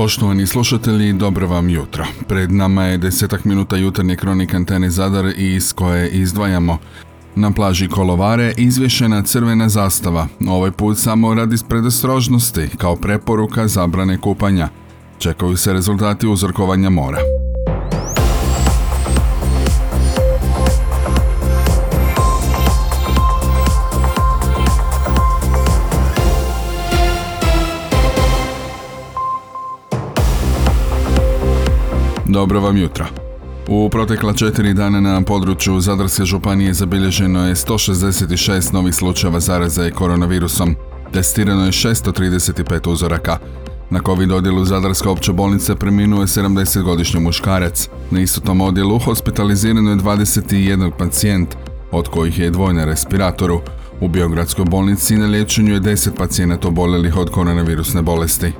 Poštovani slušatelji, dobro vam jutro. Pred nama je desetak minuta jutarnje kronik Antene Zadar iz koje izdvajamo. Na plaži Kolovare izvješena crvena zastava, ovaj put samo radi predostrožnosti, kao preporuka zabrane kupanja. Čekaju se rezultati uzorkovanja mora. Dobro vam jutro. U protekla četiri dana na području Zadarske županije zabilježeno je 166 novih slučajeva zaraze koronavirusom. Testirano je 635 uzoraka. Na COVID odjelu Zadarske opće bolnice preminuo je 70-godišnji muškarac. Na istotom odjelu hospitalizirano je 21 pacijent, od kojih je dvoj na respiratoru. U Biogradskoj bolnici na liječenju je 10 pacijenata oboljelih od koronavirusne bolesti.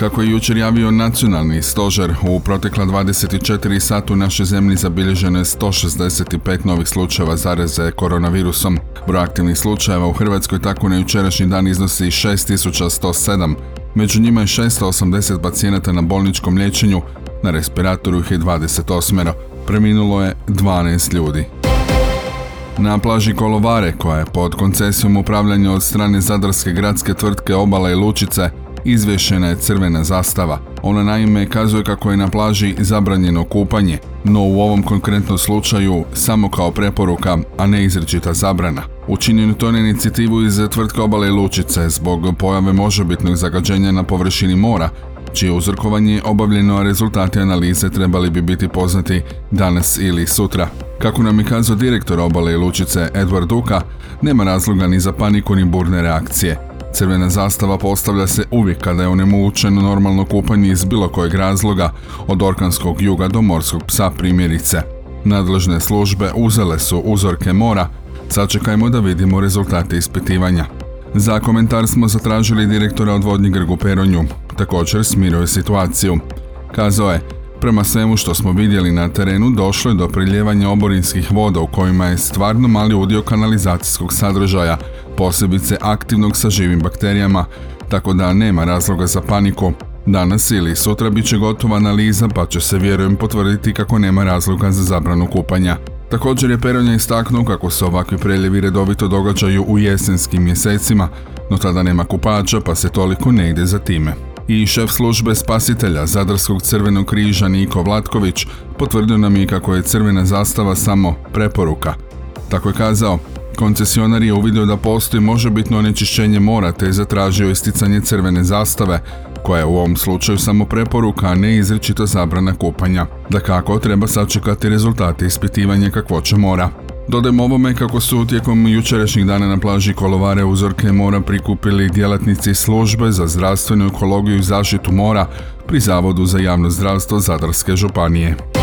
Kako je jučer javio nacionalni stožer, u protekla 24 sata u našoj zemlji zabilježeno je 165 novih slučajeva zaraze koronavirusom. Broj aktivnih slučajeva u Hrvatskoj tako na jučerašnji dan iznosi 6107. Među njima je 680 pacijenata na bolničkom liječenju, na respiratoru ih je 28. Preminulo je 12 ljudi. Na plaži Kolovare, koja je pod koncesijom upravljanja od strane zadarske gradske tvrtke Obala i Lučice, izvješena je crvena zastava. Ona naime kazuje kako je na plaži zabranjeno kupanje, no u ovom konkretnom slučaju samo kao preporuka, a ne izričita zabrana. Učinjeno to na inicijativu iz tvrtke Obale Lučice zbog pojave možebitnog zagađenja na površini mora, čije uzorkovanje obavljeno, a rezultati analize trebali bi biti poznati danas ili sutra. Kako nam je kazao direktor Obale Lučice Edward Duka, nema razloga ni za paniku ni burne reakcije. Crvena zastava postavlja se uvijek kada je onemogućeno normalno kupanje iz bilo kojeg razloga, od orkanskog juga do morskog psa primjerice. Nadležne službe uzele su uzorke mora, sačekajmo da vidimo rezultate ispitivanja. Za komentar smo zatražili direktora odvodnje Grgu Peronju, također smiruje situaciju. Kazao je, Prema svemu što smo vidjeli na terenu došlo je do priljevanja oborinskih voda u kojima je stvarno mali udio kanalizacijskog sadržaja, posebice aktivnog sa živim bakterijama, tako da nema razloga za paniku. Danas ili sutra bit će gotova analiza pa će se vjerujem potvrditi kako nema razloga za zabranu kupanja. Također je Peronja istaknuo kako se ovakvi preljevi redovito događaju u jesenskim mjesecima, no tada nema kupača pa se toliko ne ide za time i šef službe spasitelja Zadarskog crvenog križa Niko Vlatković potvrdio nam je kako je crvena zastava samo preporuka. Tako je kazao, koncesionar je uvidio da postoji možebitno onečišćenje mora te je zatražio isticanje crvene zastave, koja je u ovom slučaju samo preporuka, a ne izričita zabrana kupanja. Da kako treba sačekati rezultate ispitivanja kakvoće mora. Dodajmo ovome kako su tijekom jučerašnjih dana na plaži Kolovare uzorke mora prikupili djelatnici službe za zdravstvenu ekologiju i zaštitu mora pri Zavodu za javno zdravstvo Zadarske županije.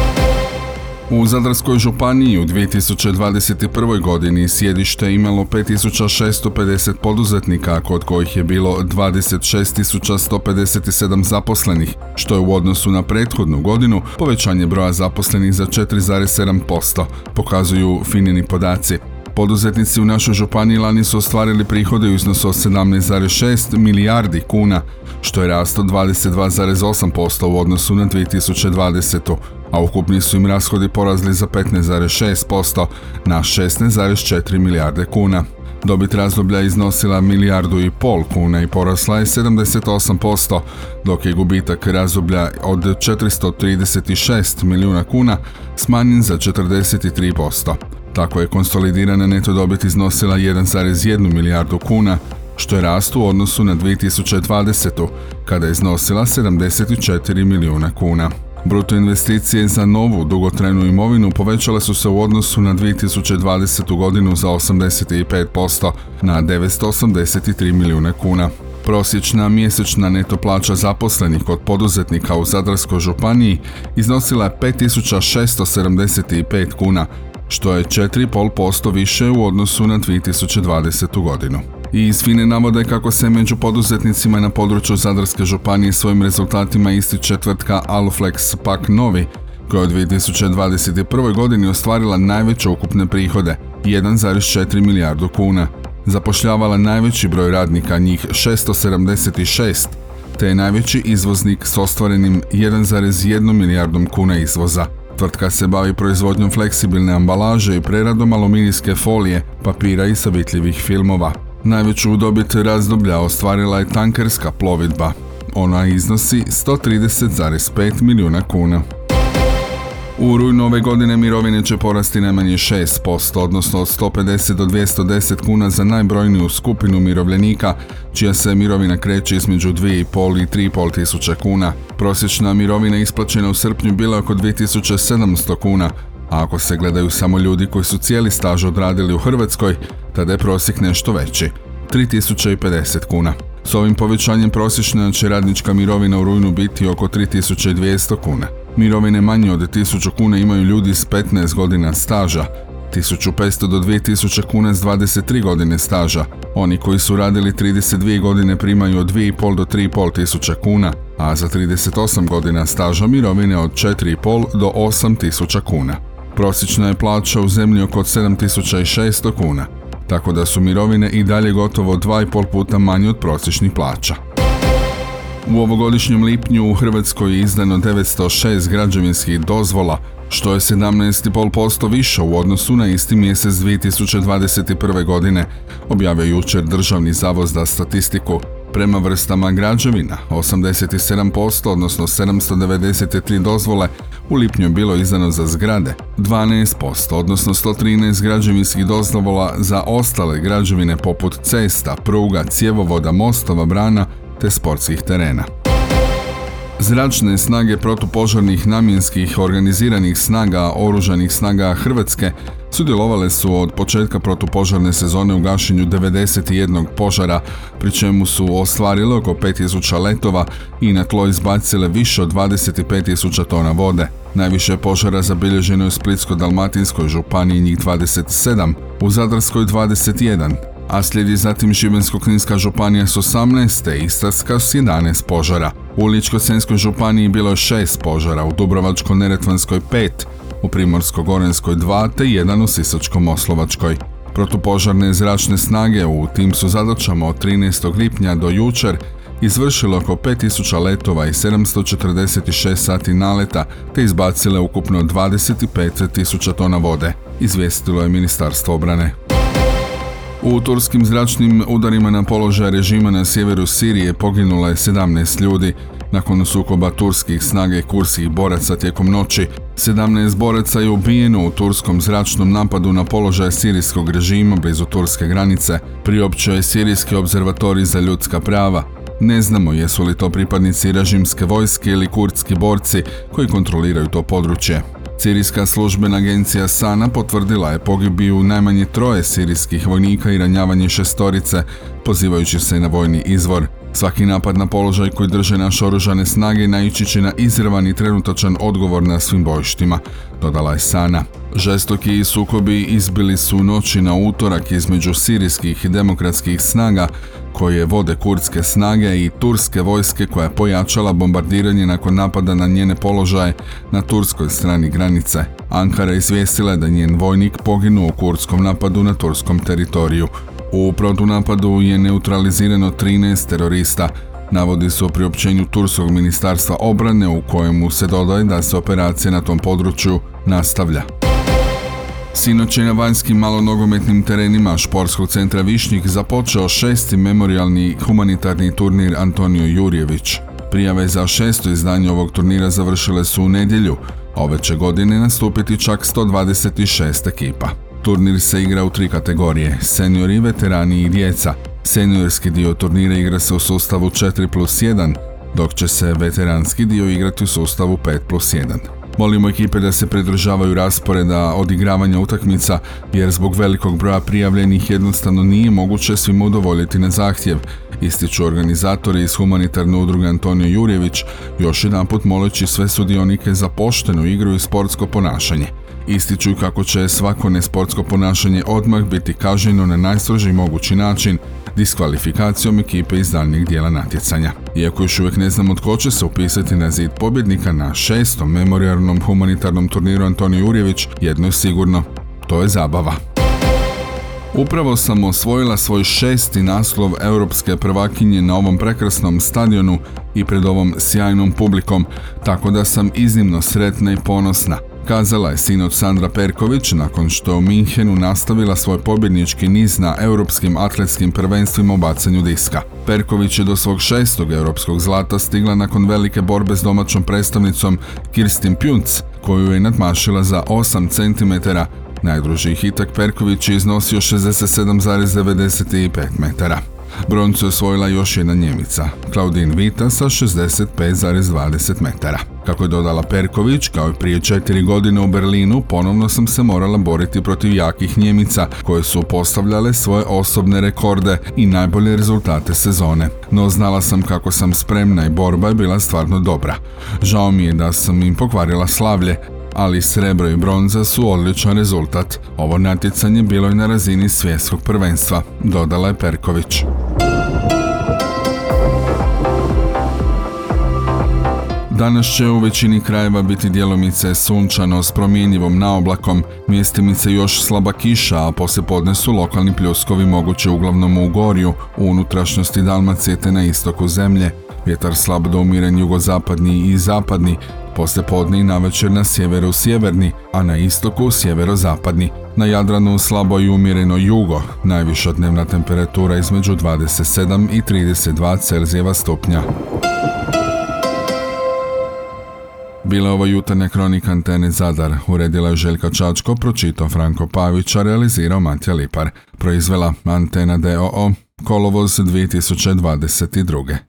U Zadarskoj županiji u 2021. godini sjedište imalo 5650 poduzetnika, kod kojih je bilo 26157 zaposlenih, što je u odnosu na prethodnu godinu povećanje broja zaposlenih za 4,7%, pokazuju finini podaci. Poduzetnici u našoj županiji lani su ostvarili prihode u iznosu od 17,6 milijardi kuna, što je rast od 22,8% u odnosu na 2020 a ukupni su im rashodi porazli za 15,6% na 16,4 milijarde kuna. Dobit razdoblja iznosila milijardu i pol kuna i porasla je 78%, dok je gubitak razdoblja od 436 milijuna kuna smanjen za 43%. Tako je konsolidirana neto dobit iznosila 1,1 milijardu kuna, što je rast u odnosu na 2020. kada je iznosila 74 milijuna kuna. Bruto investicije za novu dugotrajnu imovinu povećale su se u odnosu na 2020. godinu za 85% na 983 milijuna kuna. Prosječna mjesečna neto plaća zaposlenih kod poduzetnika u Zadarskoj županiji iznosila je 5675 kuna, što je 4,5% više u odnosu na 2020. godinu. I iz FINE navode kako se među poduzetnicima na području Zadarske županije svojim rezultatima ističe tvrtka Aluflex Pak Novi, koja je u 2021. godini ostvarila najveće ukupne prihode, 1,4 milijardu kuna. Zapošljavala najveći broj radnika, njih 676, te je najveći izvoznik s ostvarenim 1,1 milijardom kuna izvoza. Tvrtka se bavi proizvodnjom fleksibilne ambalaže i preradom aluminijske folije, papira i savitljivih filmova. Najveću dobit razdoblja ostvarila je tankerska plovidba. Ona iznosi 130,5 milijuna kuna. U rujnu ove godine mirovine će porasti najmanje 6%, odnosno od 150 do 210 kuna za najbrojniju skupinu umirovljenika, čija se mirovina kreće između 2,5 i 3,5 tisuća kuna. Prosječna mirovina isplaćena u srpnju bila oko 2700 kuna, a ako se gledaju samo ljudi koji su cijeli staž odradili u Hrvatskoj, tada je prosjek nešto veći, 3050 kuna. S ovim povećanjem prosječna će radnička mirovina u rujnu biti oko 3200 kuna. Mirovine manje od 1000 kuna imaju ljudi s 15 godina staža, 1500 do 2000 kuna s 23 godine staža. Oni koji su radili 32 godine primaju od 2,5 do 3,5 tisuća kuna, a za 38 godina staža mirovine od 4,5 do 8 tisuća kuna. Prosječna je plaća u zemlji oko 7600 kuna, tako da su mirovine i dalje gotovo 2,5 puta manje od prosječnih plaća. U ovogodišnjem lipnju u Hrvatskoj je izdano 906 građevinskih dozvola, što je 17,5% više u odnosu na isti mjesec 2021. godine, objavio jučer Državni zavod za statistiku. Prema vrstama građevina, 87%, odnosno 793 dozvole, u lipnju je bilo izdano za zgrade, 12%, odnosno 113 građevinskih dozvola za ostale građevine poput cesta, pruga, cjevovoda, mostova, brana te sportskih terena. Zračne snage protupožarnih namjenskih organiziranih snaga Oružanih snaga Hrvatske sudjelovale su od početka protupožarne sezone u gašenju 91 požara, pri čemu su ostvarile oko 5000 letova i na tlo izbacile više od 25.000 tona vode. Najviše požara zabilježeno je u Splitsko-Dalmatinskoj županiji njih 27, u Zadarskoj 21, a slijedi zatim Šibensko-kninska županija s 18 te Istarska s 11 požara. U Ličko-senskoj županiji bilo je 6 požara, u Dubrovačko-neretvanskoj 5, u Primorsko-gorenskoj 2 te 1 u Sisačko-moslovačkoj. Protupožarne zračne snage u tim su zadaćama od 13. lipnja do jučer izvršilo oko 5000 letova i 746 sati naleta te izbacile ukupno 25.000 tona vode, izvijestilo je Ministarstvo obrane. U turskim zračnim udarima na položaj režima na sjeveru Sirije poginulo je 17 ljudi. Nakon sukoba turskih snaga i kurskih boraca tijekom noći, 17 boraca je ubijeno u turskom zračnom napadu na položaj sirijskog režima blizu turske granice, priopćio je Sirijski observatorij za ljudska prava. Ne znamo jesu li to pripadnici režimske vojske ili kurdski borci koji kontroliraju to područje. Sirijska službena agencija Sana potvrdila je pogibiju najmanje troje sirijskih vojnika i ranjavanje šestorice, pozivajući se na vojni izvor. Svaki napad na položaj koji drže naše oružane snage naići će na izravan i trenutačan odgovor na svim bojištima, dodala je Sana. Žestoki sukobi izbili su noći na utorak između sirijskih i demokratskih snaga koje vode kurdske snage i turske vojske koja je pojačala bombardiranje nakon napada na njene položaje na turskoj strani granice. Ankara izvijestila je da njen vojnik poginuo u kurdskom napadu na turskom teritoriju. U protunapadu je neutralizirano 13 terorista, navodi se o priopćenju Turskog ministarstva obrane u kojemu se dodaje da se operacija na tom području nastavlja. Sinoć je na vanjskim malonogometnim terenima športskog centra Višnjik započeo šesti memorialni humanitarni turnir Antonio Jurjević. Prijave za šesto izdanje ovog turnira završile su u nedjelju, a ove će godine nastupiti čak 126 ekipa. Turnir se igra u tri kategorije, seniori, veterani i djeca. Seniorski dio turnira igra se u sustavu 4 plus 1, dok će se veteranski dio igrati u sustavu 5 plus 1. Molimo ekipe da se pridržavaju rasporeda odigravanja utakmica jer zbog velikog broja prijavljenih jednostavno nije moguće svima udovoljiti na zahtjev, ističu organizatori iz humanitarne udruge Antonio Jurjević, još jedanput moleći sve sudionike za poštenu igru i sportsko ponašanje. Ističu kako će svako nesportsko ponašanje odmah biti kažnjeno na najstroži mogući način, diskvalifikacijom ekipe iz daljnjeg dijela natjecanja. Iako još uvijek ne znamo tko će se upisati na zid pobjednika na šestom memorijalnom humanitarnom turniru Antonij Jurjević, jedno je sigurno, to je zabava. Upravo sam osvojila svoj šesti naslov europske prvakinje na ovom prekrasnom stadionu i pred ovom sjajnom publikom, tako da sam iznimno sretna i ponosna. Kazala je sinoć Sandra Perković nakon što u Minhenu nastavila svoj pobjednički niz na europskim atletskim prvenstvima u bacanju diska. Perković je do svog šestog europskog zlata stigla nakon velike borbe s domaćom predstavnicom Kirstin Pjunc, koju je nadmašila za 8 cm. Najdruži hitak Perković je iznosio 67,95 metara. Broncu je osvojila još jedna Njemica, Claudine Vita sa 65,20 metara. Kako je dodala Perković, kao i prije četiri godine u Berlinu, ponovno sam se morala boriti protiv jakih Njemica, koje su postavljale svoje osobne rekorde i najbolje rezultate sezone. No znala sam kako sam spremna i borba je bila stvarno dobra. Žao mi je da sam im pokvarila slavlje, ali srebro i bronza su odličan rezultat. Ovo natjecanje bilo je na razini svjetskog prvenstva, dodala je Perković. Danas će u većini krajeva biti djelomice sunčano s promjenjivom naoblakom, mjestimice još slaba kiša, a poslijepodne su lokalni pljuskovi moguće uglavnom u Gorju, u unutrašnjosti Dalmacije te na istoku zemlje. Vjetar slab do umiren jugozapadni i zapadni, poslijepodne i navečer na sjeveru sjeverni, a na istoku sjeverozapadni. Na Jadranu slabo i umjereno jugo, najviša dnevna temperatura između 27 i 32 Celzijeva stupnja. Bila ova jutarnja kronika Antene Zadar, uredila je Željka Čačko, pročitao Franko Pavić, realizirao Matija Lipar. Proizvela Antena DOO, kolovoz 2022.